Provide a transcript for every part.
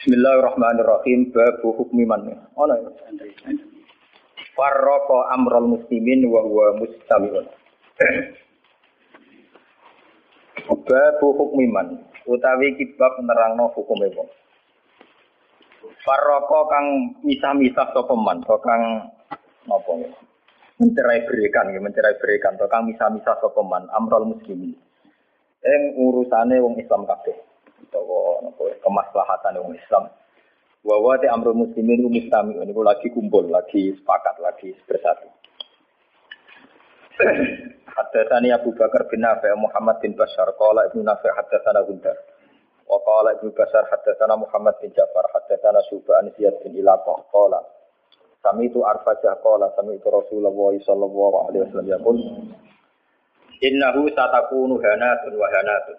Bismillahirrahmanirrahim. Babu hukmi man. Ono ya. Farraqa amral muslimin wa huwa mustami'un. Babu hukmi man. Utawi kitab nerangno hukume wong. Farraqa kang misah-misah sapa man, kang napa ya. Mencerai berikan, mencerai berikan, kang misah-misah sapa man amral muslimin. Ing urusane wong Islam kabeh utawa napa kemaslahatan wong Islam. Wa wa te amrul muslimin mustami niku lagi kumpul, lagi sepakat, lagi bersatu. Haddatsani Abu Bakar bin Nafi' Muhammad bin Bashar qala Ibnu Nafi' haddatsana Gundar. Wa qala Ibnu Bashar haddatsana Muhammad bin Ja'far haddatsana Syu'bah an Ziyad bin Ilaqah qala Sami itu arfajah qala sami itu Rasulullah sallallahu alaihi wasallam yaqul Innahu satakunu hanatun wa hanatun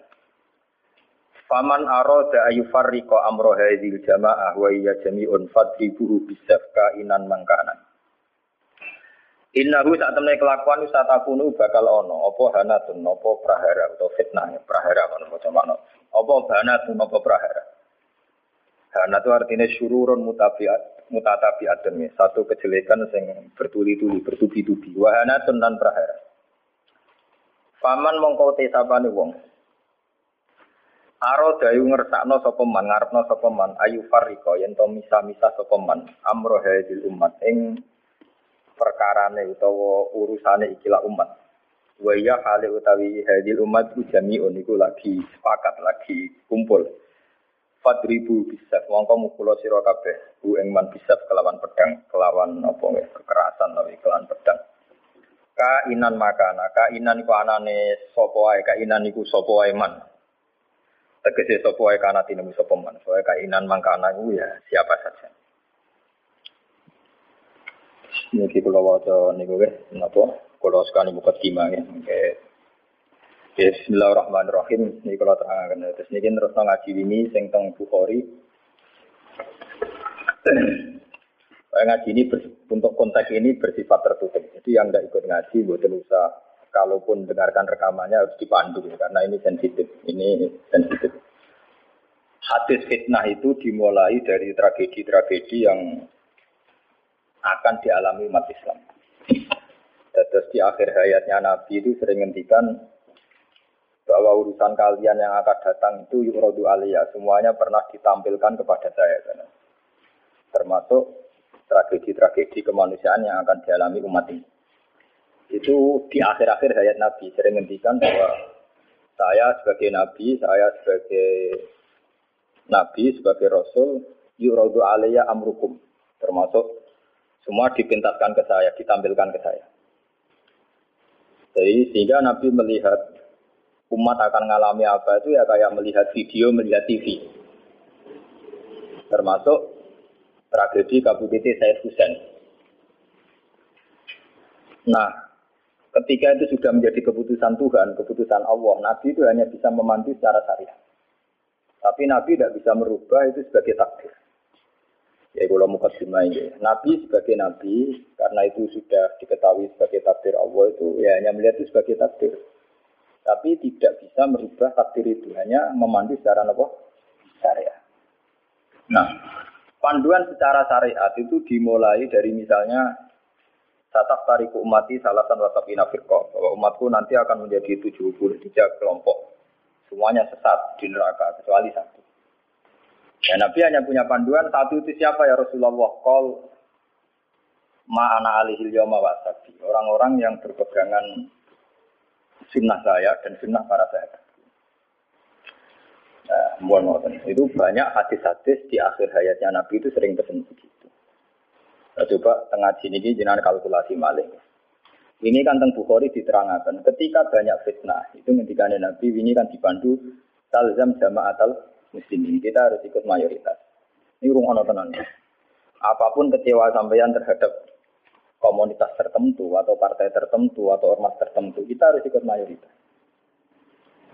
Faman arada ayu farriqa amro hadhil jamaah wa iya jami'un fadribuhu bisafka inan mangkanan. Innahu saat temne kelakuan satakunu bakal ono apa hanatun apa prahara atau fitnah prahara kan maca makna. Apa hanatun apa prahara. Hana itu artinya syururun mutabiat ya. Satu kejelekan yang bertuli-tuli, bertubi-tubi. Wahanatun dan prahara. Faman mongko te wong. Aro dayu ngersakno sapa man, ngarepno sapa man, ayu fariko yen to misa-misa sapa man, amro hadil umat ing perkarane utawa urusane ikilah umat. Wa ya hale utawi hadil umat ku jami'un iku lagi sepakat, lagi kumpul. Fadribu bisa, mongko mukulo sira kabeh, ku ing man kelawan pedang, kelawan apa kekerasan tapi kelawan pedang. Kainan makana, kainan iku anane sapa wae, kainan iku sapa wae man tegese sapa wae kana tinemu sapa man soe kainan mangkana iku ya siapa saja niki kula waca niku wis napa kula sekali buka kima ya Bismillahirrahmanirrahim. Ini kalau terangkan. Terus ini terus ngaji ini sing teng Bukhari. ngaji ini untuk konteks ini bersifat tertutup. Jadi yang tidak ikut ngaji, buatan usah kalaupun dengarkan rekamannya harus dipandu karena ini sensitif. Ini sensitif. Hadis fitnah itu dimulai dari tragedi-tragedi yang akan dialami umat Islam. Terus di akhir hayatnya Nabi itu sering ngendikan bahwa urusan kalian yang akan datang itu yurodu aliyah. Semuanya pernah ditampilkan kepada saya. Termasuk tragedi-tragedi kemanusiaan yang akan dialami umat ini itu di akhir-akhir hayat Nabi sering ngendikan bahwa saya sebagai Nabi, saya sebagai Nabi, sebagai Rasul, yuradu alaiya amrukum. Termasuk semua dipintaskan ke saya, ditampilkan ke saya. Jadi sehingga Nabi melihat umat akan mengalami apa itu ya kayak melihat video, melihat TV. Termasuk tragedi KBBT Said Hussein. Nah, Ketika itu sudah menjadi keputusan Tuhan, keputusan Allah, Nabi itu hanya bisa memandu secara syariat. Tapi Nabi tidak bisa merubah itu sebagai takdir. Ya kalau muka ini. Nabi sebagai Nabi, karena itu sudah diketahui sebagai takdir Allah itu, ya hanya melihat itu sebagai takdir. Tapi tidak bisa merubah takdir itu, hanya memandu secara apa? Syariat. Nah, panduan secara syariat itu dimulai dari misalnya Tatak tariku umati salatan wasapina firqa. Bahwa umatku nanti akan menjadi 73 kelompok. Semuanya sesat di neraka, kecuali satu. Ya, Nabi hanya punya panduan, satu itu siapa ya Rasulullah? Kol ma'ana alihil yawma wasabi. Orang-orang yang berpegangan sunnah saya dan sunnah para sahabat. Nah, mohon itu banyak hadis-hadis di akhir hayatnya Nabi itu sering pesan begitu. Nah, coba tengah sini ini jenengan kalkulasi maling. Ini kan tentang Bukhari diterangkan. Ketika banyak fitnah, itu ketika Nabi ini kan dipandu talzam jamaatal muslimin. Kita harus ikut mayoritas. Ini rumah tenan. Apa pun kecewa sampeyan terhadap komunitas tertentu atau partai tertentu atau ormas tertentu, kita harus ikut mayoritas.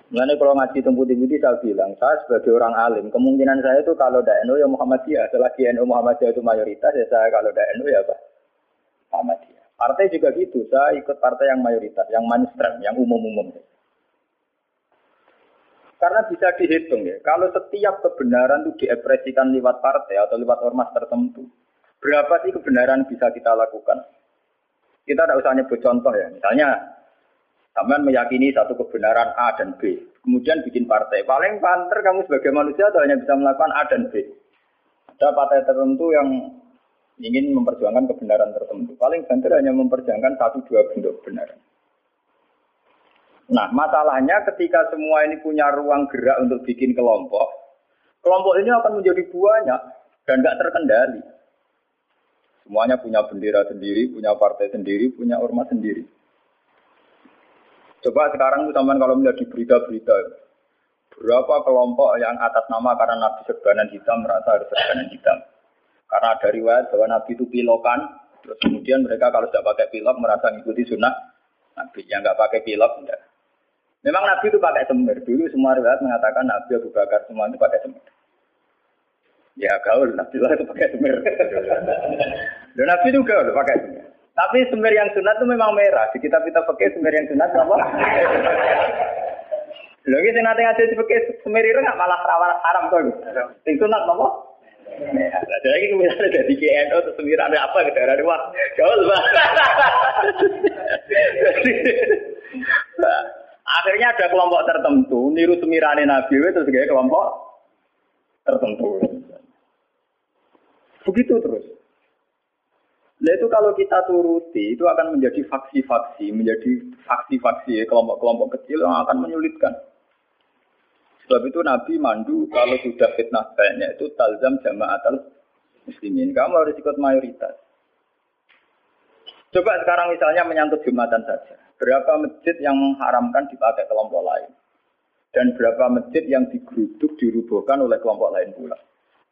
Mengenai kalau ngaji tempat putih saya bilang, saya sebagai orang alim, kemungkinan saya itu kalau tidak NU ya Muhammadiyah. Selagi NU Muhammadiyah itu mayoritas, ya saya kalau tidak NU ya apa? Muhammadiyah. Partai juga gitu, saya ikut partai yang mayoritas, yang mainstream, yang umum-umum. Karena bisa dihitung ya, kalau setiap kebenaran itu diekspresikan lewat partai atau lewat ormas tertentu, berapa sih kebenaran bisa kita lakukan? Kita tidak usah nyebut contoh ya, misalnya Sampean meyakini satu kebenaran A dan B, kemudian bikin partai. Paling panter kamu sebagai manusia hanya bisa melakukan A dan B. Ada partai tertentu yang ingin memperjuangkan kebenaran tertentu. Paling banter hanya memperjuangkan satu dua bentuk kebenaran. Nah, masalahnya ketika semua ini punya ruang gerak untuk bikin kelompok, kelompok ini akan menjadi banyak dan nggak terkendali. Semuanya punya bendera sendiri, punya partai sendiri, punya ormas sendiri. Coba sekarang itu teman kalau melihat di berita-berita, berapa kelompok yang atas nama karena Nabi serbanan hitam merasa harus serbanan hitam. Karena ada riwayat bahwa Nabi itu pilokan, terus kemudian mereka kalau tidak pakai pilok merasa mengikuti sunnah Nabi. Yang nggak pakai pilok, enggak. Memang Nabi itu pakai semir. Dulu semua riwayat mengatakan Nabi Abu Bakar semua itu pakai semir. Ya gaul, Nabi lah itu pakai semir. Dan Nabi itu gaul pakai semir. Tapi semir yang sunat itu memang merah. Di kitab kita pakai semir yang sunat apa? Lagi sing nate ngaji pakai semir itu nggak malah rawan haram tuh. Sing sunat apa? Merah. Jadi lagi misalnya dari KNO atau semir ada apa ke daerah? Jauh lah. Akhirnya ada kelompok tertentu niru semirane Nabi itu sebagai kelompok tertentu. Begitu terus. Nah itu kalau kita turuti itu akan menjadi faksi-faksi, menjadi faksi-faksi kelompok-kelompok kecil yang akan menyulitkan. Sebab itu Nabi mandu kalau sudah fitnah banyak itu talzam jamaatul muslimin. Kamu harus ikut mayoritas. Coba sekarang misalnya menyangkut Jumatan saja. Berapa masjid yang mengharamkan dipakai kelompok lain? Dan berapa masjid yang digeruduk, dirubuhkan oleh kelompok lain pula?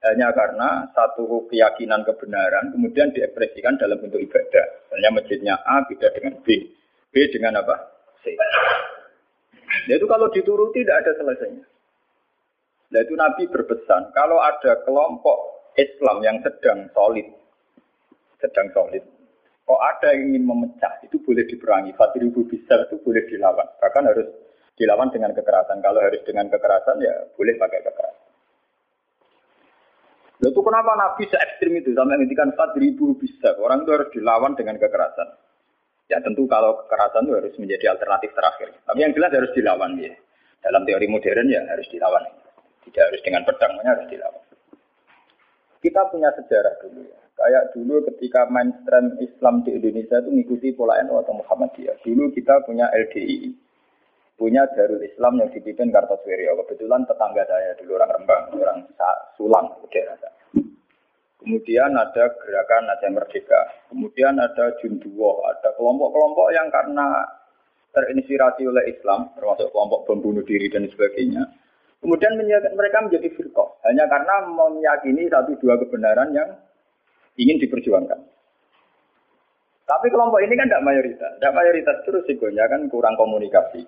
Hanya karena satu keyakinan kebenaran kemudian diekspresikan dalam bentuk ibadah. Misalnya masjidnya A beda dengan B, B dengan apa? C. Nah itu kalau dituruti tidak ada selesainya. Nah itu Nabi berpesan, kalau ada kelompok Islam yang sedang solid, sedang solid, kok ada yang ingin memecah, itu boleh diperangi. Fatribu bisa itu boleh dilawan. Bahkan harus dilawan dengan kekerasan. Kalau harus dengan kekerasan ya boleh pakai kekerasan. Lalu kenapa Nabi se ekstrim itu sampai ngendikan ribu bisa orang itu harus dilawan dengan kekerasan. Ya tentu kalau kekerasan itu harus menjadi alternatif terakhir. Tapi yang jelas harus dilawan ya. Dalam teori modern ya harus dilawan. Tidak harus dengan pedangnya harus dilawan. Kita punya sejarah dulu ya. Kayak dulu ketika mainstream Islam di Indonesia itu mengikuti pola NU atau Muhammadiyah. Dulu kita punya LDI, punya Darul Islam yang dipimpin Kartosuwiryo. Kebetulan tetangga saya dulu orang Rembang, orang Sulang, daerah saya. Kemudian ada gerakan Aceh Merdeka. Kemudian ada Junduwo, ada kelompok-kelompok yang karena terinspirasi oleh Islam, termasuk kelompok pembunuh diri dan sebagainya. Kemudian mereka menjadi firqah hanya karena meyakini satu dua kebenaran yang ingin diperjuangkan. Tapi kelompok ini kan tidak mayoritas. Tidak mayoritas terus sikonya kan kurang komunikasi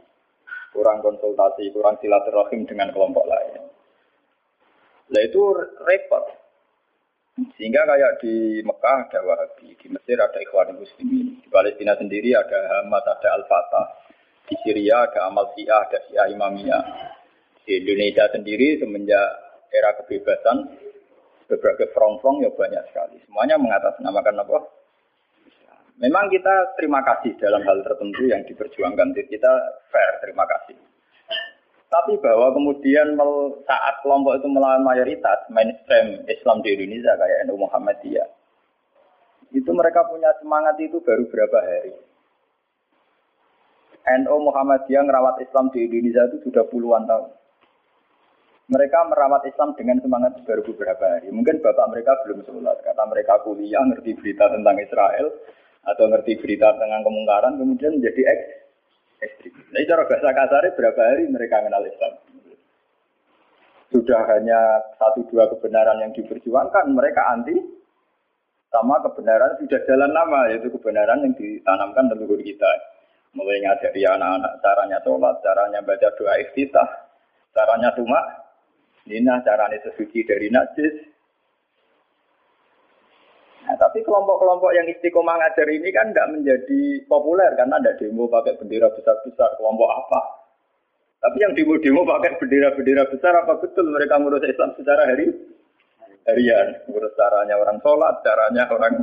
kurang konsultasi, kurang silaturahim dengan kelompok lain. Nah itu repot. Sehingga kayak di Mekah ada Wahabi, di Mesir ada Ikhwan Muslimin, di Palestina sendiri ada Hamas, ada Al-Fatah, di Syria ada Amal Syiah, ada Syiah Imamiyah. Di Indonesia sendiri semenjak era kebebasan, beberapa front-front ya banyak sekali. Semuanya mengatasnamakan apa? Memang kita terima kasih dalam hal tertentu yang diperjuangkan. Kita fair, terima kasih. Tapi bahwa kemudian saat kelompok itu melawan mayoritas mainstream Islam di Indonesia kayak NU Muhammadiyah, itu mereka punya semangat itu baru berapa hari. NU Muhammadiyah merawat Islam di Indonesia itu sudah puluhan tahun. Mereka merawat Islam dengan semangat baru beberapa hari. Mungkin bapak mereka belum sholat karena mereka kuliah, ngerti berita tentang Israel, atau ngerti berita tentang kemungkaran kemudian menjadi eks ekstrim. Nah, cara bahasa kasarnya berapa hari mereka kenal Islam? Sudah hanya satu dua kebenaran yang diperjuangkan, mereka anti sama kebenaran sudah jalan lama, yaitu kebenaran yang ditanamkan leluhur kita. Mulai ngajari anak-anak caranya sholat, caranya baca doa iftitah, caranya tumak, nina, caranya sesuci dari najis, tapi kelompok-kelompok yang istiqomah ngajar ini kan nggak menjadi populer karena ada demo pakai bendera besar-besar kelompok apa. Tapi yang demo-demo pakai bendera-bendera besar apa betul mereka ngurus Islam secara hari harian, ngurus caranya orang sholat, caranya orang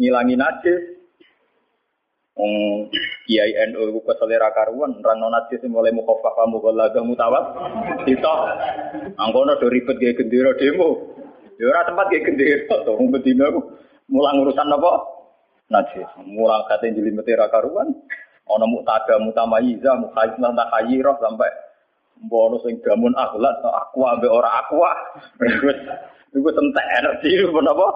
ngilangi najis. Kiai NU ku keselera karuan, rano najis mulai mukhafafah mughallaga mutawat. Kita angkono do ribet kayak gendera demo. Ya ora tempat kayak gendera to, wong bedina mulang urusan apa? Najis. Mulang kate jelimet ra karuan. Ana mutada mutamayiza, mukhayyizah takhayyirah sampai Mbono sing gamun akhlak aku ambek ora. Wis iku entek energi apa?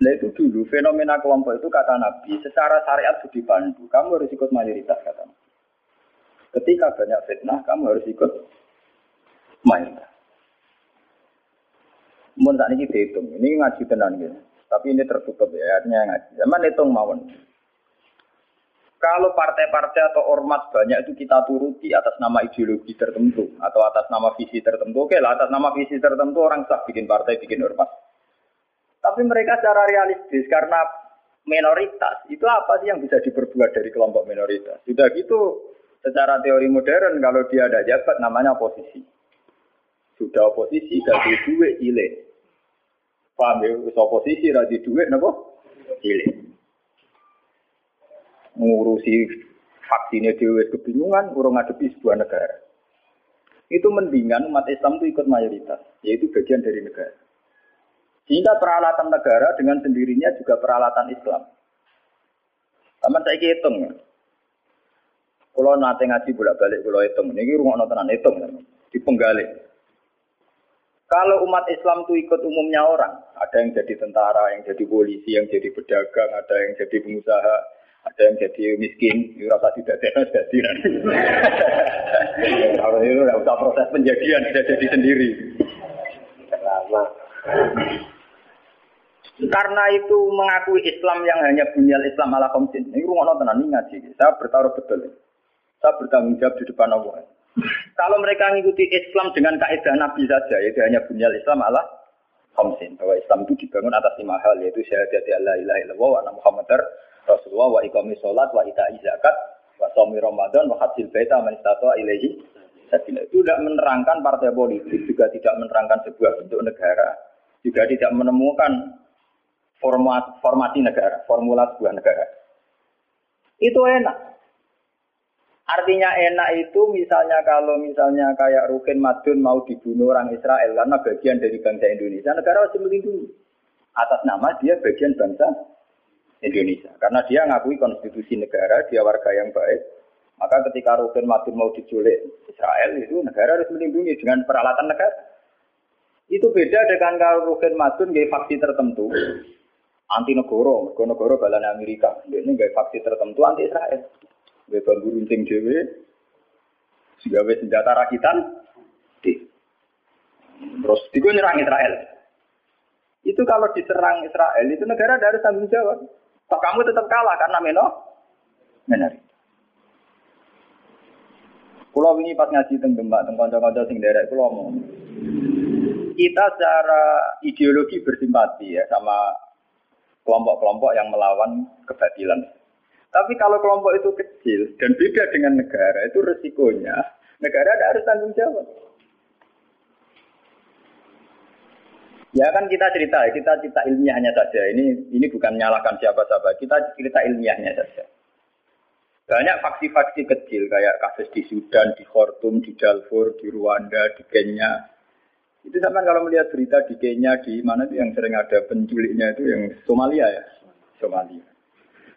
Nah itu dulu fenomena kelompok itu kata Nabi, secara syariat budi pandu, kamu harus ikut mayoritas kata. Ketika banyak fitnah, kamu harus ikut mayoritas. Mun saat ini dihitung, ini ngaji tenan gitu. Tapi ini tertutup ya, artinya ngaji. Zaman hitung mawon. Kalau partai-partai atau ormas banyak itu kita turuti atas nama ideologi tertentu atau atas nama visi tertentu. Oke lah, atas nama visi tertentu orang sah bikin partai, bikin ormas. Tapi mereka secara realistis karena minoritas itu apa sih yang bisa diperbuat dari kelompok minoritas? Sudah gitu secara teori modern kalau dia ada jabat namanya oposisi. Sudah oposisi gaji duit ile. Paham ya? Oposisi gaji duit napa? Ile ngurusi vaksinnya dewe kebingungan, urung ngadepi sebuah negara. Itu mendingan umat Islam itu ikut mayoritas, yaitu bagian dari negara. Sehingga peralatan negara dengan sendirinya juga peralatan Islam. Taman saya hitung ya. Kalau nanti ngaji bolak balik kalau hitung, ini rumah nontonan hitung, di penggalik. Kalau umat Islam itu ikut umumnya orang, ada yang jadi tentara, yang jadi polisi, yang jadi pedagang, ada yang jadi pengusaha, ada yang jadi miskin, rasa tidak ada jadi. Kalau itu tidak usah proses penjadian, sudah jadi sendiri. Karena itu mengakui Islam yang hanya bunyal Islam ala komsin. Ini rumah tenan ini ngaji. Saya bertaruh betul. Saya bertanggung jawab di depan Allah. Kalau mereka mengikuti Islam dengan kaidah Nabi saja, yaitu hanya bunyal Islam ala komsin. Bahwa Islam itu dibangun atas lima hal, yaitu syahadat la ilaha illallah wa anna muhammadar Rasulullah wa iqami sholat wa ita'i zakat wa somi Ramadan wa hajil baita man istata ilaihi. Itu tidak menerangkan partai politik, juga tidak menerangkan sebuah bentuk negara, juga tidak menemukan format formasi negara, formula sebuah negara. Itu enak. Artinya enak itu misalnya kalau misalnya kayak Rukin Madun mau dibunuh orang Israel karena bagian dari bangsa Indonesia, negara harus melindungi. Atas nama dia bagian bangsa Indonesia. Karena dia ngakui konstitusi negara, dia warga yang baik. Maka ketika Rukin Madun mau diculik Israel, itu negara harus melindungi dengan peralatan negara. Itu beda dengan kalau Rukin Madun gaya faksi tertentu, anti negoro, negoro negoro balan Amerika. Ini gaya faksi tertentu anti Israel. Gaya bambu runcing dewe, sehingga senjata rakitan, di. Terus di nyerang Israel. Itu kalau diserang Israel, itu negara harus tanggung jawab. Toh kamu tetap kalah karena meno benar. Pulau ini pas ngaji teng Demak, teng kanca-kanca sing derek pulau mau. Kita secara ideologi bersimpati ya sama kelompok-kelompok yang melawan kebatilan. Tapi kalau kelompok itu kecil dan beda dengan negara, itu resikonya negara ada harus tanggung jawab. Ya kan kita cerita, kita cerita ilmiahnya saja. Ini ini bukan menyalahkan siapa-siapa. Kita cerita ilmiahnya saja. Banyak faksi-faksi kecil kayak kasus di Sudan, di Khartoum, di Darfur, di Rwanda, di Kenya. Itu sama kalau melihat berita di Kenya, di mana itu yang sering ada penculiknya itu yang Somalia ya, Somalia.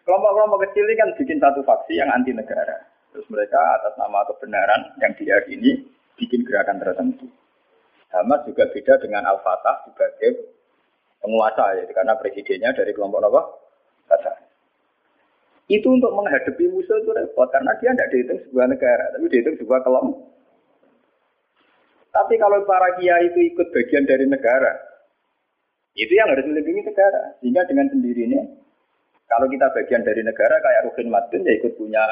Kelompok-kelompok kecil ini kan bikin satu faksi yang anti negara. Terus mereka atas nama kebenaran yang diyakini bikin gerakan tertentu. Hamas juga beda dengan Al-Fatah sebagai penguasa ya, karena presidennya dari kelompok apa? Fatah. Itu untuk menghadapi musuh itu repot karena dia tidak dihitung sebuah negara, tapi dihitung sebuah kelompok. Tapi kalau para kiai itu ikut bagian dari negara, itu yang harus melindungi negara. Sehingga dengan sendirinya, kalau kita bagian dari negara kayak Rukin Madun ya ikut punya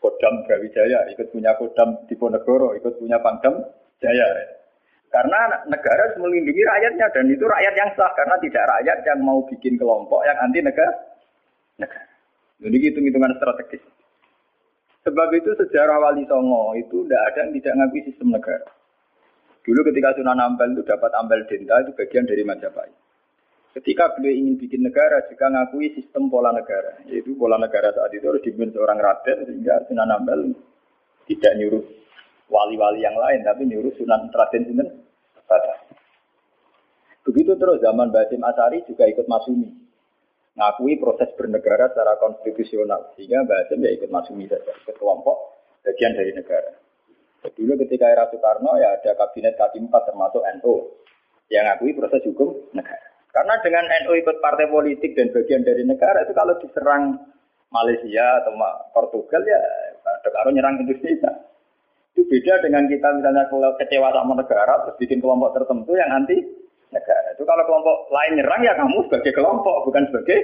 Kodam Brawijaya, ikut punya Kodam Diponegoro, ikut punya Pangdam Jaya. Karena negara harus melindungi rakyatnya dan itu rakyat yang sah karena tidak rakyat yang mau bikin kelompok yang anti negara. negara. Jadi hitung-hitungan strategis. Sebab itu sejarah Wali Songo itu tidak ada yang tidak ngakui sistem negara. Dulu ketika Sunan Ampel itu dapat Ampel Denta itu bagian dari Majapahit. Ketika beliau ingin bikin negara juga ngakui sistem pola negara, yaitu pola negara saat itu harus dipimpin seorang raden sehingga Sunan Ampel tidak nyuruh wali-wali yang lain, tapi nyuruh Sunan Raden Sinten Begitu terus zaman Basim Asari juga ikut masumi, ngakui proses bernegara secara konstitusional, sehingga Basim ya ikut masumi saja, ke kelompok bagian dari negara. Dulu ketika era Soekarno ya ada kabinet K4 termasuk NU yang ngakui proses hukum negara. Karena dengan NU ikut partai politik dan bagian dari negara itu kalau diserang Malaysia atau Portugal ya kalau nyerang Indonesia. Itu beda dengan kita misalnya kalau kecewa sama negara terus bikin kelompok tertentu yang anti negara. Itu kalau kelompok lain nyerang ya kamu sebagai kelompok bukan sebagai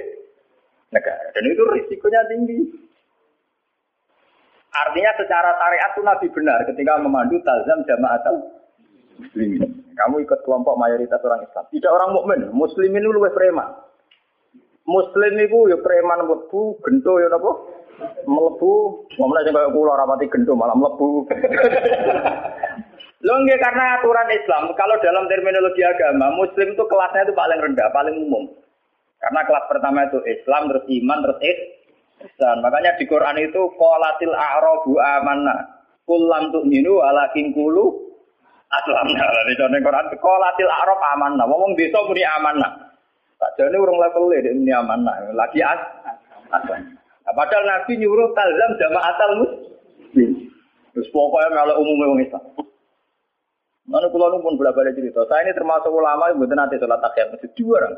negara. Dan itu risikonya tinggi. Artinya secara syariat itu Nabi benar ketika memandu talzam jamaah muslimin. Kamu ikut kelompok mayoritas orang Islam. Tidak orang mukmin. Muslimin itu lebih preman. Muslim itu ya preman mlebu, gento ya napa? Mlebu, ngomongnya sing kaya kula rapati gento malah mlebu. Lho nggih karena aturan Islam, kalau dalam terminologi agama, muslim itu kelasnya itu paling rendah, paling umum. Karena kelas pertama itu Islam, terus iman, terus ihsan. Makanya di Quran itu qolatil a'rabu amanna. Kullam tu'minu walakin kulu Aslam di dalam Quran. Sekolatil Arab aman nah ngomong desa muni aman nah tak jadi urung level ini muni aman nah lagi as aslam nah, padahal Nabi nyuruh talzam jamaatal muslim terus pokoknya kalau umumnya orang Islam. Mana kulo pun bolak balik cerita. Saya ini termasuk ulama yang bukan nanti sholat takhir. Masjid dua orang.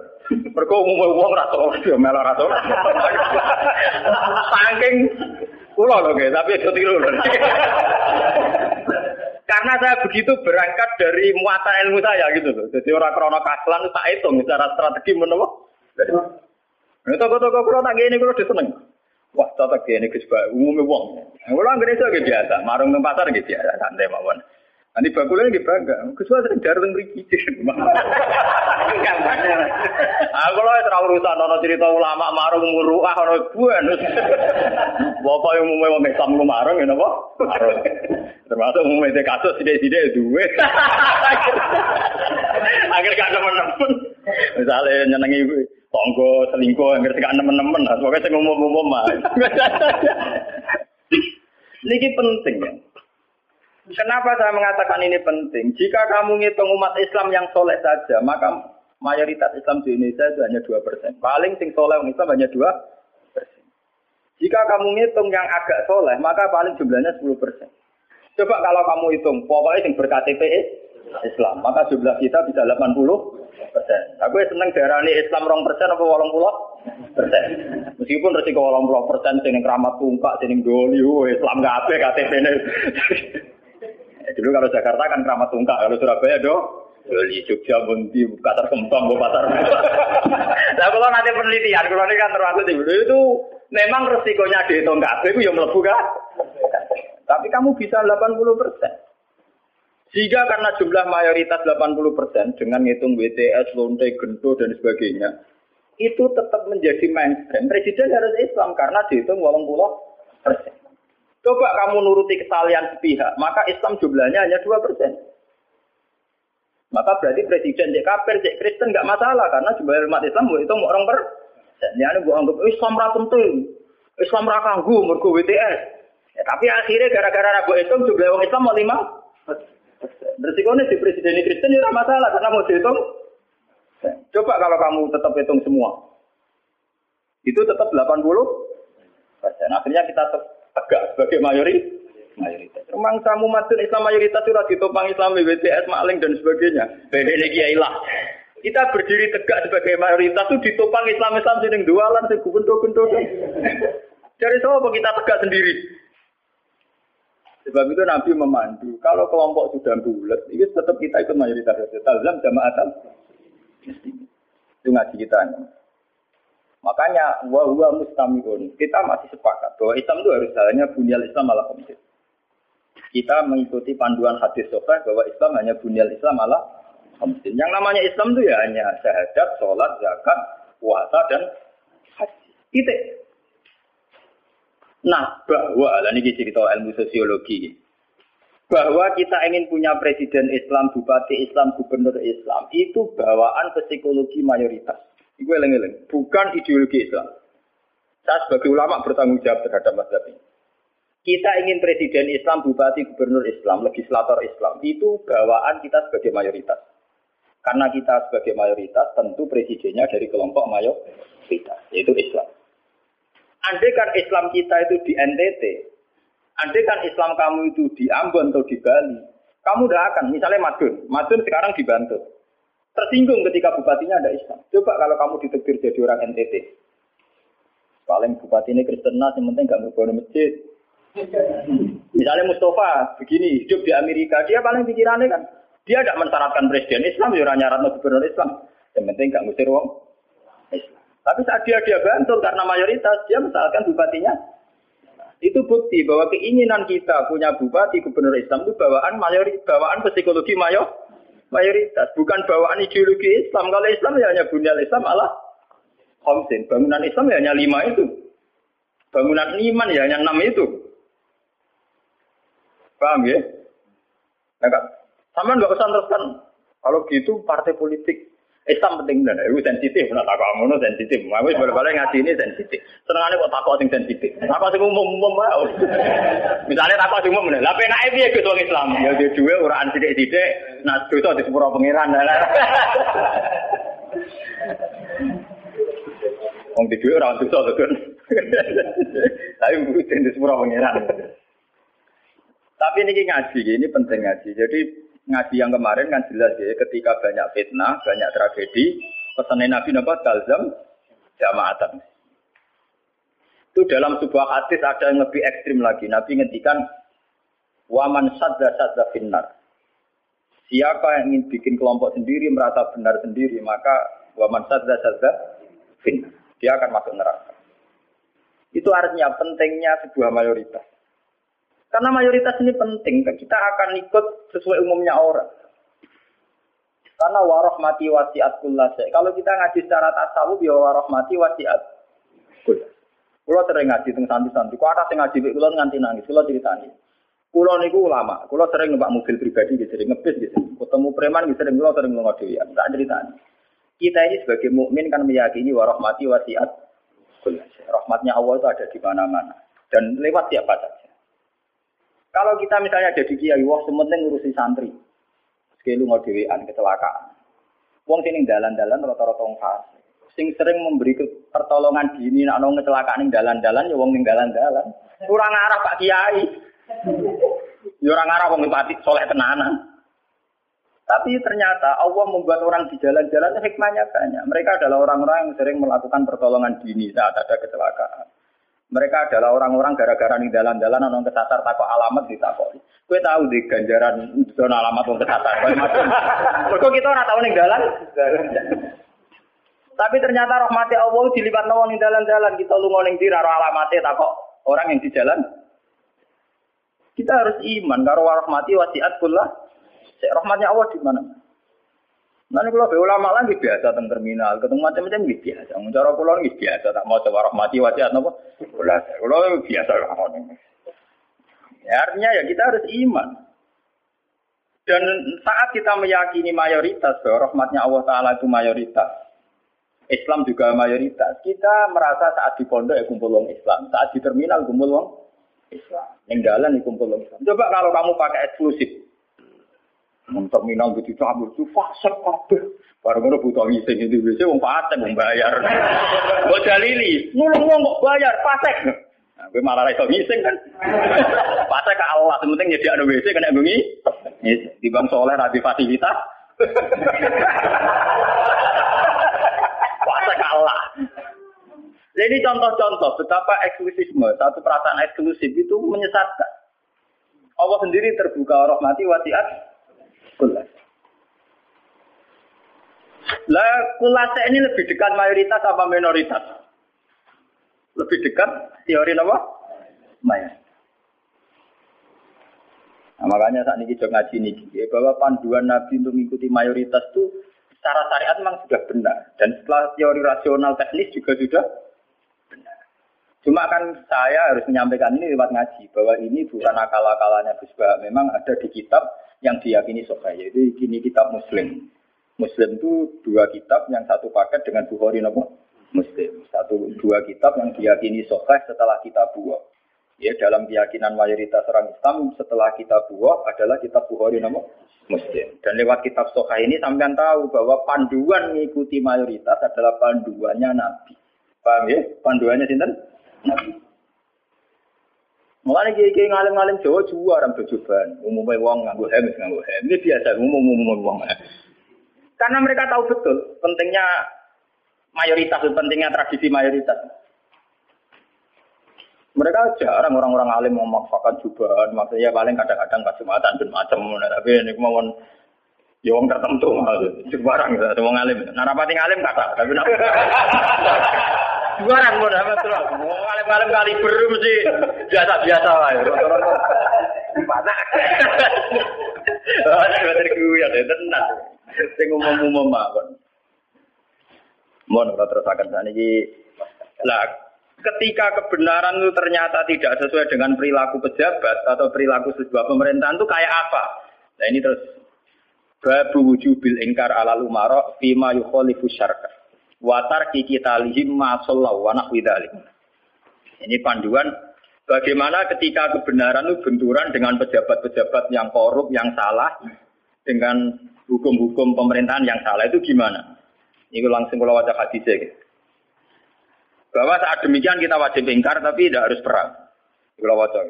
Mereka umum uang rata orang dia melor rata orang. Saking kulo loh guys, tapi itu tiru Karena saya begitu berangkat dari muatan ilmu saya gitu loh. Jadi orang krono kaslan tak hitung secara strategi menapa. Ini toko-toko kulo tak gini kulo diseneng. Wah, cocok gini Gus umumnya wong. Kulo anggere iso biasa, marung nang gitu biasa, santai mawon. Nanti bakulnya ini bangga. Kesuai sering jarang mriki. Aku loh terlalu urusan nono cerita ulama marung muruah ono buan. Bapak yang umumnya mau Islam lu marung ya napa? Termasuk umumnya kasus tidak-tidak duwe. Akhir gak teman-teman. Misalnya nyenengi tonggo selingkuh akhir gak teman-teman. Pokoknya saya ngomong-ngomong mah. Ini penting ya. Kenapa saya mengatakan ini penting? Jika kamu ngitung umat Islam yang soleh saja, maka mayoritas Islam di Indonesia itu hanya dua persen. Paling sing soleh Islam hanya dua persen. Jika kamu ngitung yang agak soleh, maka paling jumlahnya 10 persen. Coba kalau kamu hitung, pokoknya yang berKTP Islam, maka jumlah kita bisa 80 persen. Aku seneng darah ini Islam rong persen apa walang pulau persen. Meskipun resiko walang pulau persen, sini keramat tungkak, sini doli, Islam gak apa KTP ini. Dulu kalau Jakarta kan keramat tungkak, kalau Surabaya do Beli Jogja bunti pasar kembang bu pasar. Nah kalau nanti penelitian, kalau ini kan termasuk dulu itu memang resikonya dihitung kabeh itu yang melebu kan. Tapi kamu bisa 80 persen. Jika karena jumlah mayoritas 80 persen dengan ngitung WTS, lonte, gento dan sebagainya, itu tetap menjadi mainstream. Presiden harus Islam karena dihitung 80 persen. Coba kamu nuruti kesalahan sepihak, maka Islam jumlahnya hanya dua persen. Maka berarti presiden cek kafir, cek Kristen nggak masalah karena jumlah umat Islam itu mau orang per. Dan ini gue anggap Islam ra penting, Islam ra kanggu, WTS. Ya, tapi akhirnya gara-gara ragu itu jumlah orang Islam mau lima. Resikonya di presiden Kristen ya masalah karena mau dihitung. Coba kalau kamu tetap hitung semua, itu tetap 80 persen. Akhirnya kita tetap tegak sebagai mayoritas. Mayoritas. Memang kamu masuk Islam mayoritas sudah ditopang Islam BTS maling dan sebagainya. Beda lagi lah. Kita berdiri tegak sebagai mayoritas itu ditopang Islam Islam sini dualan sing gubendo-gubendo. Dari apa kita tegak sendiri? Sebab itu Nabi memandu. Kalau kelompok sudah bulat, itu tetap kita ikut mayoritas. Talzam jamaatan. Itu ngaji kita. Makanya wa huwa mustamiun. Kita masih sepakat bahwa Islam itu harus jalannya bunyal Islam ala khamsin. Kita mengikuti panduan hadis sahih bahwa Islam hanya bunyal Islam ala khamsin. Yang namanya Islam itu ya hanya syahadat, sholat, zakat, puasa dan haji. Titik. Nah, bahwa, lah ini cerita ilmu sosiologi. Bahwa kita ingin punya presiden Islam, bupati Islam, gubernur Islam, itu bawaan psikologi mayoritas. Eleng-eleng, bukan ideologi Islam. Saya sebagai ulama bertanggung jawab terhadap mazhab ini. Kita ingin presiden Islam, bupati, gubernur Islam, legislator Islam. Itu bawaan kita sebagai mayoritas. Karena kita sebagai mayoritas, tentu presidennya dari kelompok mayoritas, yaitu Islam. Andai kan Islam kita itu di NTT, andai kan Islam kamu itu di Ambon atau di Bali, kamu udah akan, misalnya Madun, Madun sekarang dibantu. Tersinggung ketika bupatinya ada Islam. Coba kalau kamu ditegur jadi orang NTT. Paling bupati ini Kristen, yang penting nggak merubah masjid, Misalnya Mustafa begini hidup di Amerika, dia paling pikirannya kan dia tidak mensyaratkan presiden Islam, ya nyarat gubernur Islam. Yang penting nggak ngusir wong Islam. Tapi saat dia dia bantu karena mayoritas dia mensyaratkan bupatinya. Itu bukti bahwa keinginan kita punya bupati gubernur Islam itu bawaan mayoritas, bawaan psikologi mayor mayoritas, bukan bawaan ideologi Islam. Kalau Islam ya hanya bunyal Islam Allah Homsin. Bangunan Islam ya hanya lima itu. Bangunan iman ya hanya enam itu. Paham ya? Nah, sama nggak usah teruskan. Kalau gitu partai politik Islam penting dan itu sensitif. Nah, tak kamu sensitif. Aku boleh-boleh ngaji ini sensitif. Senengannya kok takut sing sensitif. Takut sing umum umum mau. Misalnya takut sing umum. Lah penak piye gitu orang Islam? Ya dia dua orang sidik-sidik. Nah, itu di sepuro pangeran. Wong di dua orang dosa kan. Tapi mungkin di sepuro pangeran. Tapi ini ngaji, ini penting ngaji. Jadi ngaji yang kemarin kan jelas ya, ketika banyak fitnah, banyak tragedi, pesan Nabi Nabi Talzam jamaatan. Itu dalam sebuah hadis ada yang lebih ekstrim lagi. Nabi ngendikan waman sadda sadda finnar. Siapa yang ingin bikin kelompok sendiri merasa benar sendiri, maka waman sadda sadda finnar. Dia akan masuk neraka. Itu artinya pentingnya sebuah mayoritas. Karena mayoritas ini penting, kita akan ikut sesuai umumnya orang. Karena warahmati wasiat kullasya. Kalau kita ngaji secara tasawuf ya warahmati wasiat. Kulo sering ngaji teng santi-santi. Kok ada sing ngaji kulo nganti nangis. Kulo ceritani. Kulo niku ulama. Kulo sering numpak mobil pribadi gitu, sering ngebis gitu. Ketemu preman gitu, sering kulo sering lunga dhewean. Tak ceritani. Kita ini sebagai mukmin kan meyakini warahmati wasiat kullasya. Rahmatnya Allah itu ada di mana-mana dan lewat siapa saja. Kalau kita misalnya jadi kiai, wah sementing ngurusi santri. Sekali mau dewean kecelakaan. Wong sini dalan-dalan rata-rata wong. Sing sering memberi pertolongan dini nak nong kecelakaan ning dalan-dalan ya wong ning dalan-dalan. Kurang arah Pak Kiai. Ya orang arah wong pati soleh tenanan. Tapi ternyata Allah membuat orang di jalan-jalan hikmahnya banyak. Mereka adalah orang-orang yang sering melakukan pertolongan dini saat ada kecelakaan. Mereka adalah orang-orang gara-gara nih dalan-dalan nong kesasar takut alamat ditakoi. Kue tahu di ganjaran zona alamat nong kesasar. Kok kita orang tahu nih dalan? Tapi ternyata rahmati Allah dilipat nong nih dalan-dalan. Kita lu ngoning di raro alamatnya takut orang yang di jalan. Kita harus iman karo rahmati wasiat pula. Rahmatnya Allah di mana? Nanti kalau ulama lagi biasa tentang terminal, ketemu macam-macam gitu biasa. Cara pulau gitu biasa, tak mau coba rahmati wajah apa? Kalau biasa lah. Ya, artinya ya kita harus iman. Dan saat kita meyakini mayoritas bahwa rahmatnya Allah Taala itu mayoritas, Islam juga mayoritas. Kita merasa saat di pondok ya kumpul orang Islam, saat di terminal kumpul orang Islam, yang jalan ya kumpul orang Islam. Coba kalau kamu pakai eksklusif, terminal gitu cabut itu fasek kabeh. Baru ngono butuh ngising itu biasa wong fasek wong bayar. Mbok dalili, nulung wong kok bayar fasek. Nah, gue malah iso ngising kan. Fasek ke Allah, penting nyediakno WC kena bengi. Di bang soleh ra fasilitas. Fasek ke Allah. Jadi contoh-contoh betapa eksklusifme, satu perasaan eksklusif itu menyesatkan. Allah sendiri terbuka rahmati wasiat kulas. Lah kulase ini lebih dekat mayoritas apa minoritas? Lebih dekat teori apa? Mayoritas. Nah, makanya saat ini kita ngaji ini bahwa panduan Nabi untuk mengikuti mayoritas itu secara syariat memang sudah benar dan setelah teori rasional teknis juga sudah benar. Cuma kan saya harus menyampaikan ini lewat ngaji bahwa ini bukan akal-akalannya Memang ada di kitab yang diyakini sokai yaitu ini kitab Muslim. Muslim itu dua kitab yang satu paket dengan Bukhari nopo Muslim. Satu dua kitab yang diyakini sokai setelah kita buah. Ya dalam keyakinan mayoritas orang Islam setelah kita buah adalah kitab Bukhari nopo Muslim. Dan lewat kitab sokai ini sampean tahu bahwa panduan mengikuti mayoritas adalah panduannya Nabi. Paham ya? Panduannya sinten? Mulane kiai ngalim-ngalim Jawa juara bejoban. Umumnya wong nganggo hemis nganggo hem. Ini biasa umum-umum wong. Karena mereka tahu betul pentingnya mayoritas, pentingnya tradisi mayoritas. Mereka jarang orang-orang alim memaksakan jubahan, maksudnya paling kadang-kadang pas jumatan dan macam, tapi ini kemauan ya wong tertentu, barang gitu, semua ngalim. Narapati ngalim kata, tapi Juaran mau dapat terus. Ngalim-ngalim kali beru mesti biasa-biasa lah. Mana? Oh, ada dari gue ya, tenang. Sing umum-umum mawon. Mohon kalau terus akan ini. Lah, ketika kebenaran itu ternyata tidak sesuai dengan perilaku pejabat atau perilaku sebuah pemerintahan itu kayak apa? Nah ini terus babu wujubil ingkar ala lumaro fima yukholifu syarka watar kita lihim masallahu wa Ini panduan bagaimana ketika kebenaran itu benturan dengan pejabat-pejabat yang korup, yang salah, dengan hukum-hukum pemerintahan yang salah itu gimana? Ini langsung kalau wajah hadisnya. Gitu. Bahwa saat demikian kita wajib ingkar tapi tidak harus perang. Kalau wajah.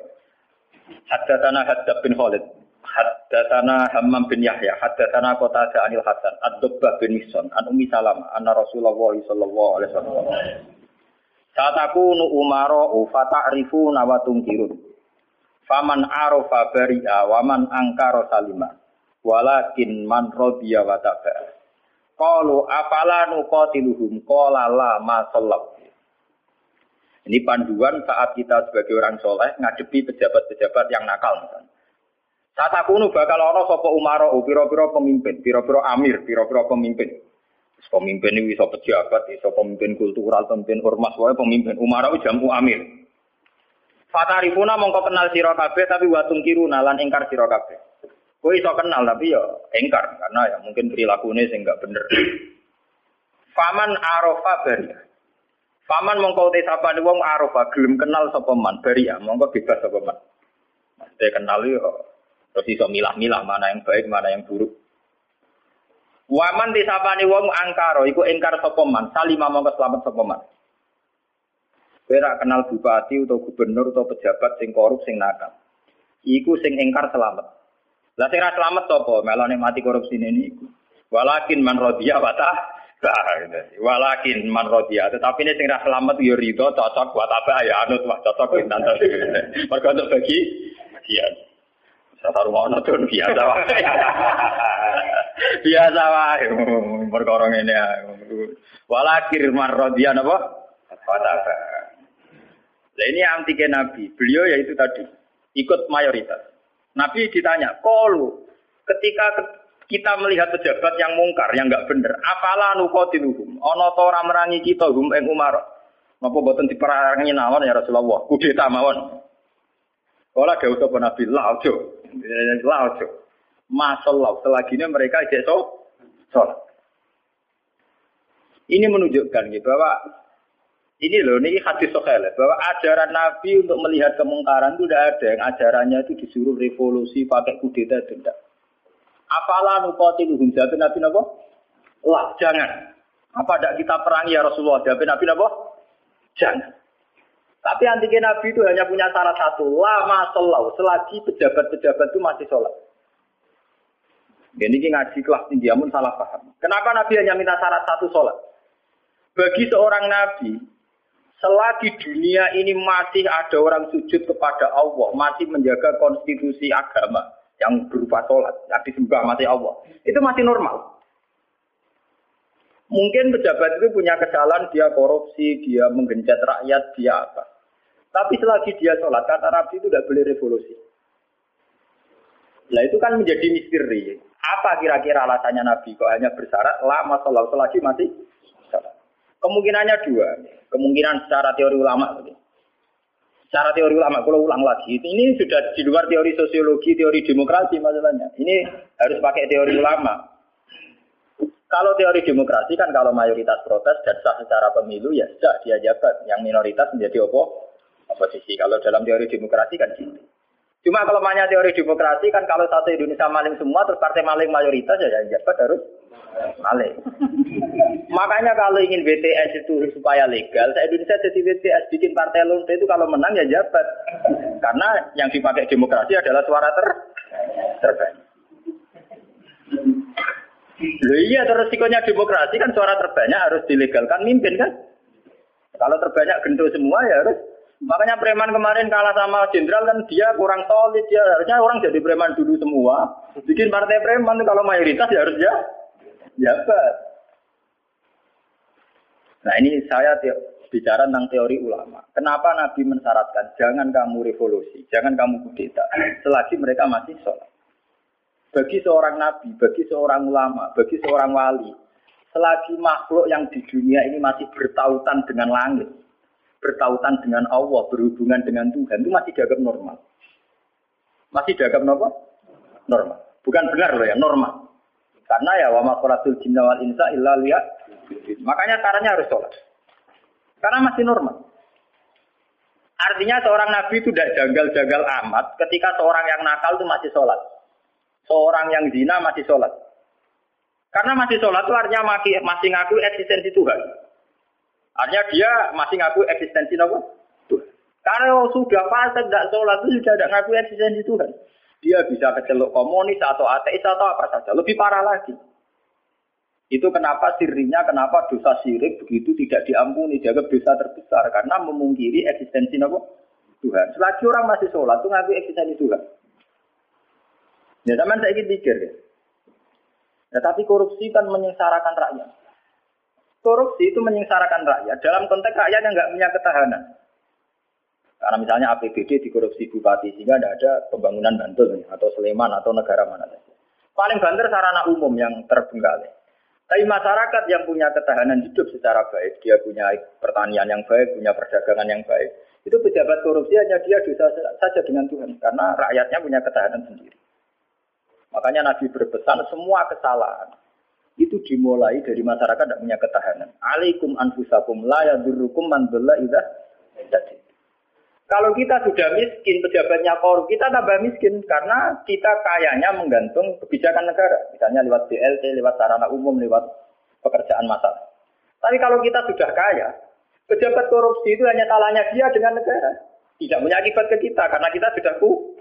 Haddatana Haddad bin Khalid. Haddatsana Hammam bin Yahya, haddatsana Qatadah anil Hasan, Ad-Dubbah bin Mihsan, an Ummi Salam, anna Rasulullah sallallahu alaihi wasallam. Saat aku nu umaro fata'rifu nawatung kirun. Faman arofa bari'a wa man angkara salima. Walakin man rodiya wa taba'a. Qalu afala nuqatiluhum qala la ma Ini panduan saat kita sebagai orang soleh ngadepi pejabat-pejabat yang nakal misalnya. Saat aku nu bakal ono sapa umaro, pira-pira pemimpin, pira-pira amir, pira-pira pemimpin. Pemimpin ini bisa pejabat, bisa pemimpin kultural, pemimpin ormas, wae pemimpin umaro jamu amir. Fatarifuna mongko kenal sira kabeh tapi watung kiru nalan ingkar sira kabeh. Kowe iso kenal tapi ya ingkar karena ya mungkin perilakunya sing enggak bener. Faman arofa bari. Faman mongko te sapane wong arofa gelem kenal sapa man bari ya mongko bebas sapa man. Mas kenal yo Terus iso milah-milah mana yang baik, mana yang buruk. Waman disapani wong angkaro, iku engkar sopoman, salima mongko selamat sopoman. Berak kenal bupati atau gubernur atau pejabat sing korup sing nakal. Iku sing engkar selamat. Lah sing selamat sapa? Melone mati korupsi ini iku. Walakin man rodiya wata Walakin man rodiya, tetapi ini sing selamat yo rido cocok buat apa ya anut wah cocok pintan. Mergo untuk bagi bagian. Saya rumah tuh biasa wae. biasa wae perkara ngene Walakir marrodian apa? Fataba. Nah ini anti Nabi. Beliau yaitu tadi ikut mayoritas. Nabi ditanya, kalau ketika kita melihat pejabat yang mungkar, yang enggak benar, apalah nukotiluhum? Ono to ora merangi kita hum ing Umar. Napa boten diperangi nawon ya Rasulullah? Kudeta mawon. Kala dawuh sapa Nabi, la ojo. Laut. Masalah selagi ini mereka jadi so. Ini menunjukkan gitu bahwa ini loh, ini hadis sokhel, bahwa ajaran Nabi untuk melihat kemungkaran itu tidak ada. Yang ajarannya itu disuruh revolusi, pakai kudeta, tidak. Apalah nukotiluhum jatuh Nabi Nabi? Lah, jangan. Apa tidak kita perangi ya Rasulullah? Jawab Nabi Nabi? Jangan. Tapi antigen Nabi itu hanya punya syarat satu, lama sholat, selagi pejabat-pejabat itu masih sholat. Ini ngaji kelas tinggi, amun salah paham. Kenapa Nabi hanya minta syarat satu sholat? Bagi seorang Nabi, selagi dunia ini masih ada orang sujud kepada Allah, masih menjaga konstitusi agama yang berupa sholat, yang disembah mati Allah, itu masih normal. Mungkin pejabat itu punya kesalahan, dia korupsi, dia menggencet rakyat, dia apa. Tapi selagi dia sholat, kata Nabi itu tidak boleh revolusi. Nah itu kan menjadi misteri. Apa kira-kira alasannya Nabi kok hanya bersyarat lama sholat selagi masih sholat? Kemungkinannya dua. Kemungkinan secara teori ulama. Secara teori ulama, kalau ulang lagi, ini sudah di luar teori sosiologi, teori demokrasi masalahnya. Ini harus pakai teori ulama. Kalau teori demokrasi kan kalau mayoritas protes dan sah secara pemilu ya sudah dia jabat. Yang minoritas menjadi opo oposisi. Kalau dalam teori demokrasi kan gitu. Cuma kalau banyak teori demokrasi kan kalau satu Indonesia maling semua terus partai maling mayoritas ya yang jabat harus maling. Makanya kalau ingin BTS itu supaya legal, saya Indonesia jadi BTS bikin partai lonte itu kalau menang ya jabat. Karena yang dipakai demokrasi adalah suara ter terbanyak. Loh iya terus resikonya demokrasi kan suara terbanyak harus dilegalkan mimpin kan? Kalau terbanyak gendut semua ya harus. Makanya preman kemarin kalah sama jenderal kan dia kurang solid ya harusnya orang jadi preman dulu semua. Bikin partai preman kalau mayoritas ya harus ya jabat. Nah ini saya bicara tentang teori ulama. Kenapa Nabi mensyaratkan jangan kamu revolusi, jangan kamu kudeta, selagi mereka masih sholat. Bagi seorang nabi, bagi seorang ulama, bagi seorang wali, selagi makhluk yang di dunia ini masih bertautan dengan langit, bertautan dengan Allah, berhubungan dengan Tuhan, itu masih dianggap normal. Masih dianggap normal? Normal. Bukan benar loh ya, normal. Karena ya wa makhratul jinna wal insa illa liya. Makanya caranya harus sholat. Karena masih normal. Artinya seorang nabi itu tidak janggal-janggal amat ketika seorang yang nakal itu masih sholat. Seorang yang zina masih sholat. Karena masih sholat itu artinya masih, masih ngaku eksistensi Tuhan. Artinya dia masih ngaku eksistensi apa? Tuhan. Karena sudah fase tidak sholat itu sudah tidak ngaku eksistensi Tuhan. Dia bisa kecelok komunis atau ateis atau apa saja. Lebih parah lagi. Itu kenapa sirinya, kenapa dosa sirik begitu tidak diampuni, jaga dosa terbesar karena memungkiri eksistensi apa? Tuhan. Selagi orang masih sholat, itu ngaku eksistensi Tuhan. Ya, zaman saya pikir ya. Nah, tapi korupsi kan menyengsarakan rakyat. Korupsi itu menyengsarakan rakyat dalam konteks rakyat yang nggak punya ketahanan. Karena misalnya APBD dikorupsi bupati sehingga tidak ada pembangunan Bantul atau Sleman atau negara mana saja. Paling banter sarana umum yang terbengkalai. Tapi masyarakat yang punya ketahanan hidup secara baik, dia punya pertanian yang baik, punya perdagangan yang baik, itu pejabat korupsi hanya dia dosa saja dengan Tuhan, karena rakyatnya punya ketahanan sendiri. Makanya Nabi berpesan semua kesalahan itu dimulai dari masyarakat tidak punya ketahanan. Alaikum anfusakum la yadurrukum man idza kalau kita sudah miskin, pejabatnya korup, kita tambah miskin karena kita kayanya menggantung kebijakan negara. Misalnya lewat BLT, lewat sarana umum, lewat pekerjaan masalah. Tapi kalau kita sudah kaya, pejabat korupsi itu hanya salahnya dia dengan negara. Tidak punya akibat ke kita karena kita sudah ku.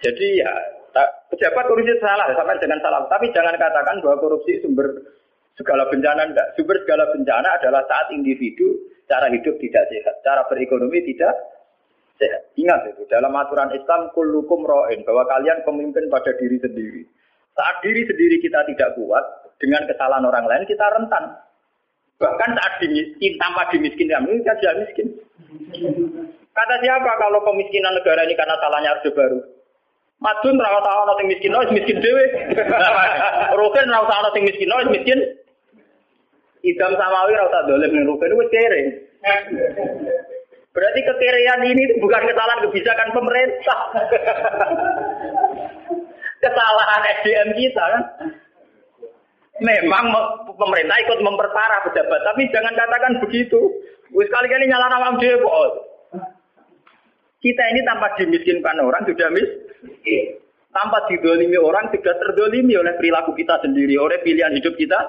Jadi ya, pejabat korupsi salah, sama dengan salah. Tapi jangan katakan bahwa korupsi sumber segala bencana enggak. Sumber segala bencana adalah saat individu cara hidup tidak sehat, cara berekonomi tidak sehat. Ingat itu, dalam aturan Islam kullukum ro'in, bahwa kalian pemimpin pada diri sendiri. Saat diri sendiri kita tidak kuat, dengan kesalahan orang lain kita rentan. Bahkan saat dimiskin, tanpa dimiskin kami, kita tidak miskin. Kata siapa kalau pemiskinan negara ini karena salahnya Orde Baru? Madun rawat tahu orang miskin, no, miskin dewe. Roken rawat tahu orang miskin, no, miskin Idam samawi rasa dolim ning rukun itu kere. Berarti kekerean ini bukan kesalahan kebijakan pemerintah. kesalahan SDM kita kan. Memang pemerintah ikut memperparah pejabat, tapi jangan katakan begitu. Wis kali-kali nyala awam dhewe Kita ini tanpa dimiskinkan orang sudah mis tanpa didolimi orang sudah terdolimi oleh perilaku kita sendiri, oleh pilihan hidup kita.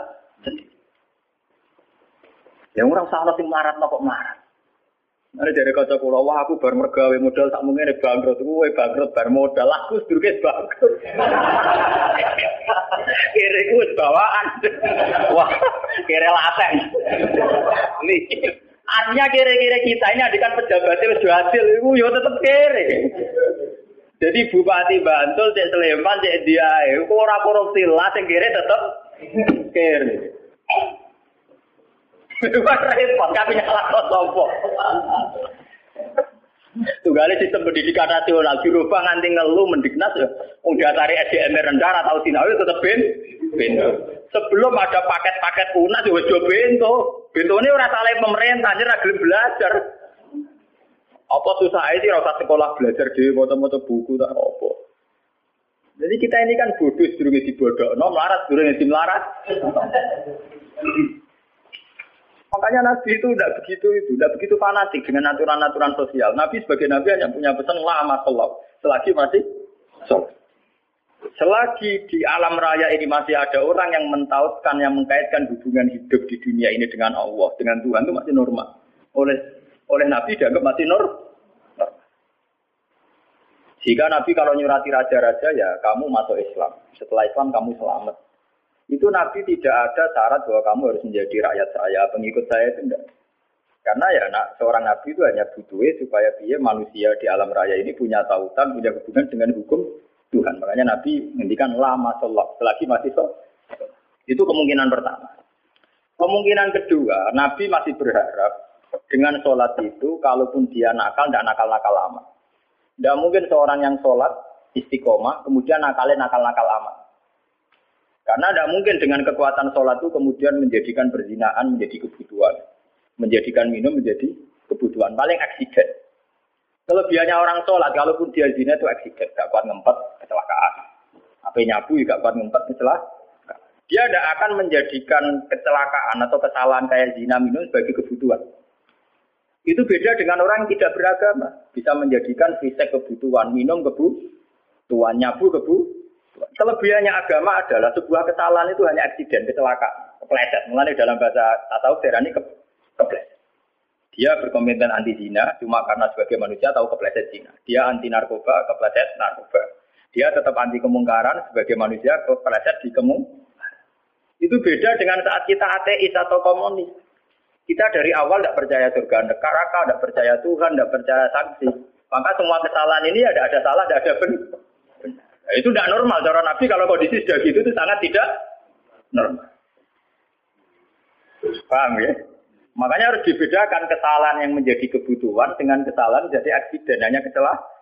Yang orang salah sing marat kok marat. Ada dari kaca pulau, wah aku bar mergawe modal tak mungkin bangkrut, gue bangkrut bar modal, aku bangkrut. kira gue bawaan, wah kira laten. Nih, artinya kira-kira kita ini adikan pejabatnya sudah hasil, itu yo tetap kere. Jadi Bupati Bantul, Cek Sleman, Cek Dia, orang korupsi lah, yang kere tetap kere. Wah repot, kami nyala sopo. Tugale sistem pendidikan nasional dirubah nganti ngelu mendiknas ya. Wong diatari SDM rendah atau sinau tetep ben ben. Sebelum ada paket-paket UNAS ya wis bento. Bentone ora salah pemerintah, ora gelem belajar. Apa susah sih rasa sekolah belajar di foto-foto buku tak apa. Jadi kita ini kan bodoh sedurunge dibodoh, no melarat sedurunge melarat. Makanya Nabi itu tidak begitu itu, tidak begitu fanatik dengan aturan-aturan sosial. Nabi sebagai Nabi hanya punya pesan lama sholat, selagi masih sholat. Selagi di alam raya ini masih ada orang yang mentautkan, yang mengkaitkan hubungan hidup di dunia ini dengan Allah, dengan Tuhan itu masih normal. Oleh oleh Nabi dianggap masih normal. Jika Nabi kalau nyurati raja-raja ya kamu masuk Islam. Setelah Islam kamu selamat. Itu Nabi tidak ada syarat bahwa kamu harus menjadi rakyat saya, pengikut saya itu enggak. Karena ya nak, seorang Nabi itu hanya butuh supaya dia manusia di alam raya ini punya tautan, punya hubungan dengan hukum Tuhan. Makanya Nabi menghentikan lama sholat, selagi masih sholat. Itu kemungkinan pertama. Kemungkinan kedua, Nabi masih berharap dengan sholat itu, kalaupun dia nakal, tidak nakal-nakal lama. Tidak mungkin seorang yang sholat istiqomah, kemudian nakalnya nakal-nakal lama. Karena tidak mungkin dengan kekuatan sholat itu kemudian menjadikan perzinaan menjadi kebutuhan. Menjadikan minum menjadi kebutuhan. Paling aksiden. Kelebihannya orang sholat, kalaupun dia zina itu aksiden. Gak kuat ngempet, kecelakaan. Apa nyabu gak kuat ngempet, kecelakaan. Dia tidak akan menjadikan kecelakaan atau kesalahan kayak zina minum sebagai kebutuhan. Itu beda dengan orang yang tidak beragama. Bisa menjadikan fisik kebutuhan, minum kebutuhan, nyabu kebutuhan Kelebihannya agama adalah sebuah kesalahan itu hanya aksiden, kecelakaan, kepleset. Mulai dalam bahasa atau ini ke, kepleset. Dia berkomitmen anti zina cuma karena sebagai manusia tahu kepleset zina. Dia anti narkoba, kepleset narkoba. Dia tetap anti kemungkaran sebagai manusia kepleset di kemung. Itu beda dengan saat kita ateis atau komunis. Kita dari awal tidak percaya surga neraka, tidak percaya Tuhan, tidak percaya sanksi. Maka semua kesalahan ini ada ada salah, ada ada benar. Nah, itu tidak normal. Cara Nabi kalau kondisi sudah gitu itu sangat tidak normal. Paham ya? Makanya harus dibedakan kesalahan yang menjadi kebutuhan dengan kesalahan jadi aksiden hanya kecelakaan.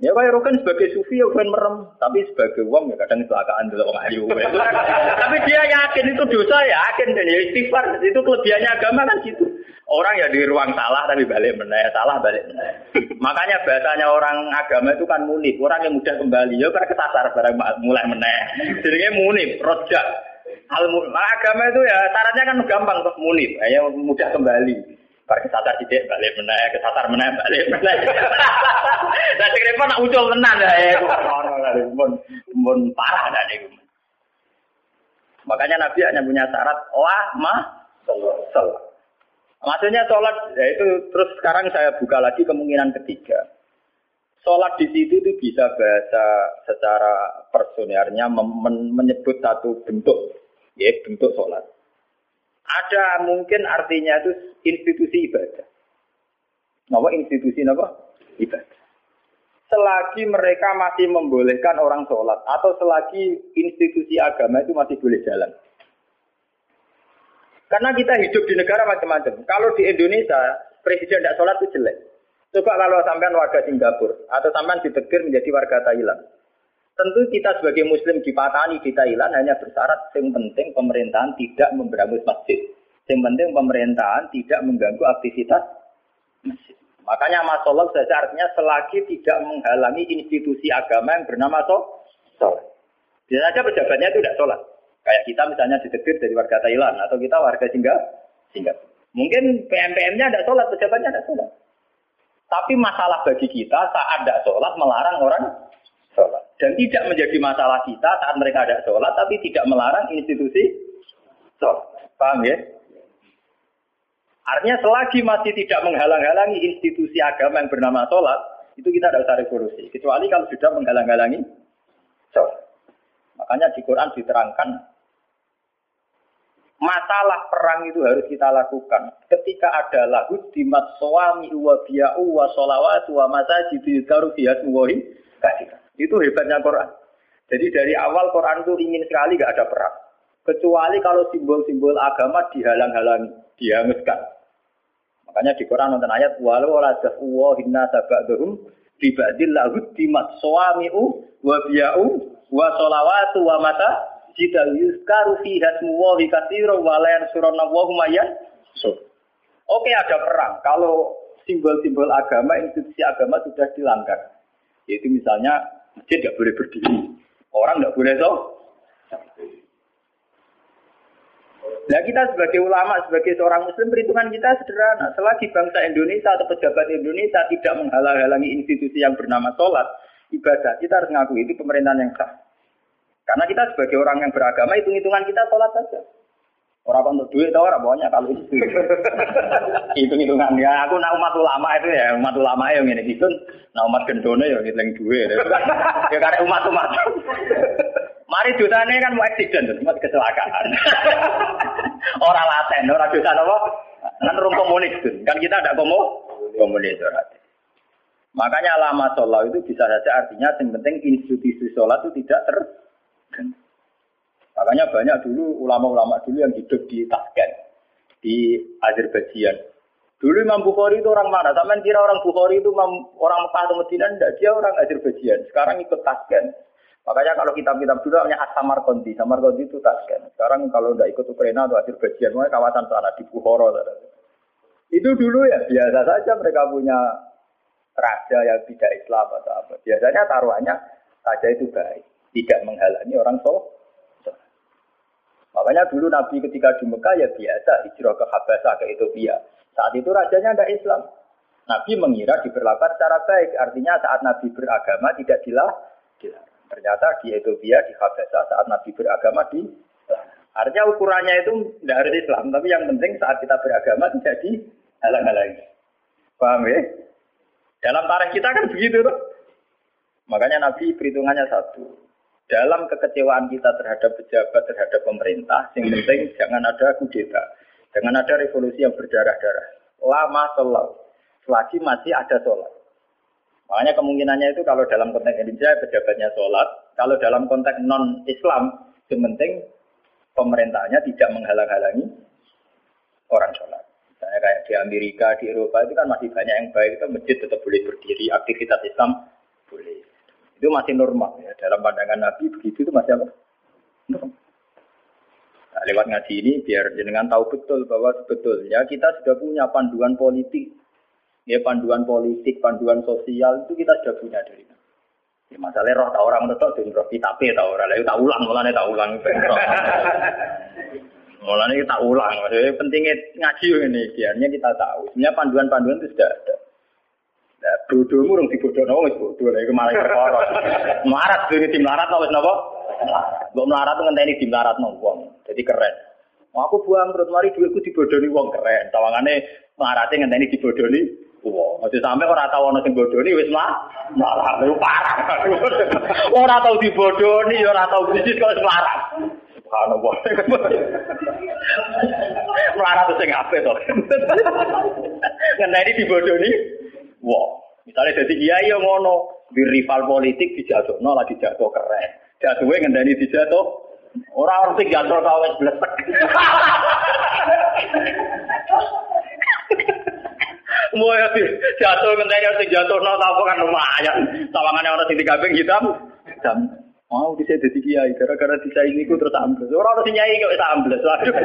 Ya kayak Rokan sebagai sufi ya bukan merem, tapi sebagai uang ya kadang kecelakaan dulu orang ayu. tapi dia yakin itu dosa ya, yakin dan ya istighfar itu kelebihannya agama kan gitu. Orang ya di ruang salah tapi balik meneh, salah balik meneh. Makanya bahasanya orang agama itu kan munib, orang yang mudah kembali ya karena kesasar barang mulai meneh. Jadinya munib, rojak. Hal nah, agama itu ya syaratnya kan gampang untuk munib, ya mudah kembali. Bar kesasar tidak balik meneh, kesasar meneh balik meneh. Lah sing repot nak ucul tenan ya. Mun mun parah dah niku. Makanya Nabi hanya punya syarat lah mah sholat. Maksudnya sholat, ya itu terus sekarang saya buka lagi kemungkinan ketiga. Sholat di situ itu bisa bahasa secara personernya menyebut satu bentuk, ya bentuk sholat. Ada mungkin artinya itu institusi ibadah. Nama institusi apa? Ibadah. Selagi mereka masih membolehkan orang sholat atau selagi institusi agama itu masih boleh jalan. Karena kita hidup di negara macam-macam. Kalau di Indonesia, presiden tidak sholat itu jelek. Coba kalau sampean warga Singapura atau sampean ditegur menjadi warga Thailand. Tentu kita sebagai muslim di Patani di Thailand hanya bersyarat yang penting pemerintahan tidak memberangus masjid. Yang penting pemerintahan tidak mengganggu aktivitas masjid. Makanya masalah saja artinya selagi tidak menghalangi institusi agama yang bernama sholat. Bisa saja pejabatnya itu tidak sholat. Kayak kita misalnya ditegur dari warga Thailand atau kita warga Singapura. Mungkin PMPM-nya tidak sholat, pejabatnya tidak sholat. Tapi masalah bagi kita saat tidak sholat melarang orang. Dan tidak menjadi masalah kita saat mereka ada sholat, tapi tidak melarang institusi sholat. Paham ya? Artinya selagi masih tidak menghalang-halangi institusi agama yang bernama sholat, itu kita tidak usah revolusi. Kecuali kalau sudah menghalang-halangi sholat. Makanya di Quran diterangkan masalah perang itu harus kita lakukan ketika ada lagu di suami wa biya'u wa sholawatu wa masajid biasmuwahi kasih. Itu hebatnya Quran. Jadi dari awal Quran itu ingin sekali gak ada perang. Kecuali kalau simbol-simbol agama dihalang-halangi, dihanguskan. Makanya di Quran nonton ayat walau la wa hinna sabadhum bibadil lahu dimat suami'u wa biya'u wa sholawatu wa mata jika yuskaru fi hasmu wa katsira wa la yansuruna wa hum Oke ada perang. Kalau simbol-simbol agama, institusi agama sudah dilanggar. Yaitu misalnya masjid tidak boleh berdiri. Orang tidak boleh so. Nah kita sebagai ulama, sebagai seorang muslim, perhitungan kita sederhana. Selagi bangsa Indonesia atau pejabat Indonesia tidak menghalang-halangi institusi yang bernama sholat, ibadah, kita harus ngaku itu pemerintahan yang sah. Karena kita sebagai orang yang beragama, hitung-hitungan kita sholat saja. Orang untuk duit tau orang pokoknya kalau itu hitung-hitungan ya aku nak umat ulama itu ya umat ulama yang ini gitu, nah umat gendone ya ngitung duit ya karena umat umat. Mari dosanya kan mau accident, cuma kecelakaan. orang laten, orang dosa apa? Kan rum komunis. Kan kita ada komo komunis orang. Makanya lama sholat itu bisa saja artinya yang penting institusi sholat itu tidak ter Makanya banyak dulu ulama-ulama dulu yang hidup di Tashkent, di Azerbaijan. Dulu Imam Bukhari itu orang mana? Sama kira orang Bukhari itu orang Mekah atau Medina? Tidak, dia orang Azerbaijan. Sekarang ikut Tashkent. Makanya kalau kitab-kitab dulu namanya As-Samarkandi. Samarkandi itu Tashkent. Sekarang kalau tidak ikut Ukraina atau Azerbaijan, makanya kawasan sana di Bukhara. Itu dulu ya biasa saja mereka punya raja yang tidak Islam atau apa. Biasanya taruhannya raja itu baik, tidak menghalangi orang soleh. Makanya dulu Nabi ketika di Mekah ya biasa hijrah ke Habasah ke Ethiopia. Saat itu rajanya tidak Islam. Nabi mengira diperlakukan secara baik. Artinya saat Nabi beragama tidak dilah. Ternyata di Ethiopia, di Habasah saat Nabi beragama di Artinya ukurannya itu tidak harus Islam, tapi yang penting saat kita beragama tidak dihalang-halangi. Paham ya? Dalam tarikh kita kan begitu tuh. Makanya Nabi perhitungannya satu. Dalam kekecewaan kita terhadap pejabat, terhadap pemerintah, yang penting jangan ada kudeta. Jangan ada revolusi yang berdarah-darah. Lama selalu. Selagi masih ada sholat. Makanya kemungkinannya itu kalau dalam konteks Indonesia pejabatnya sholat. Kalau dalam konteks non-Islam, yang penting pemerintahnya tidak menghalang-halangi orang sholat. Misalnya kayak di Amerika, di Eropa itu kan masih banyak yang baik. Itu masjid tetap boleh berdiri, aktivitas Islam boleh. Itu masih normal ya. Dalam pandangan Nabi begitu itu masih apa? Nah, lewat ngaji ini biar jenengan tahu betul bahwa sebetulnya kita sudah punya panduan politik. Ya panduan politik, panduan sosial itu kita sudah punya dari Ya, masalahnya roh tak orang tetap jadi roh kita tak orang. Lalu ulang mulanya tak ulang. Mulanya kita ulang. Maksudnya pentingnya ngaji ini biarnya kita tahu. Sebenarnya panduan-panduan itu sudah ada Bodohmu rong dibodohno wis bodoh lha iku malah perkara. Melarat dene tim melarat wis napa? Mbok melarat ngenteni tim melarat wong. Jadi keren. Mau aku buang terus mari duitku dibodohi wong keren. Tawangane melarate ngenteni dibodohi wong. Aja sampe ora tau ana sing bodohi wis mah malah lu parah. ora tau dibodohi, ora tau bisnis kok melarat. Subhanallah. melarat sing apik to. Ngenteni dibodohi Wah, misalnya jadi kiai yang ngono, di rival politik dijatuhno lagi jatuh keren. Jatuhnya ngendani dijatuh, orang orang jatuh kawes blesek. Mau ya jatuh ngendani orang jatuh no apa kan lumayan. Tawangannya orang sing digabeng hitam, hitam. Mau bisa jadi kiai gara-gara ini ku terus ambles. Orang orang sing nyai kok ambles. Waduh.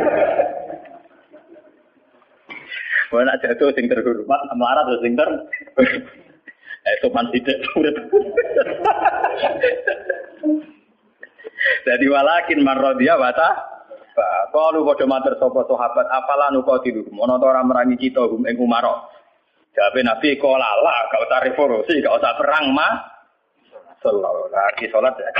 Wah nak jatuh sing terhormat, melarat terus sing ter. Eh sopan tidak urip. Jadi walakin marrodia bata. Kalau pada mater sopo sahabat apalah nuko tidur. Mono ora merangi kita gum ing umaro. Jabe Nabi kola lah, gak usah revolusi, gak usah perang mah. Selalu lagi sholat ya.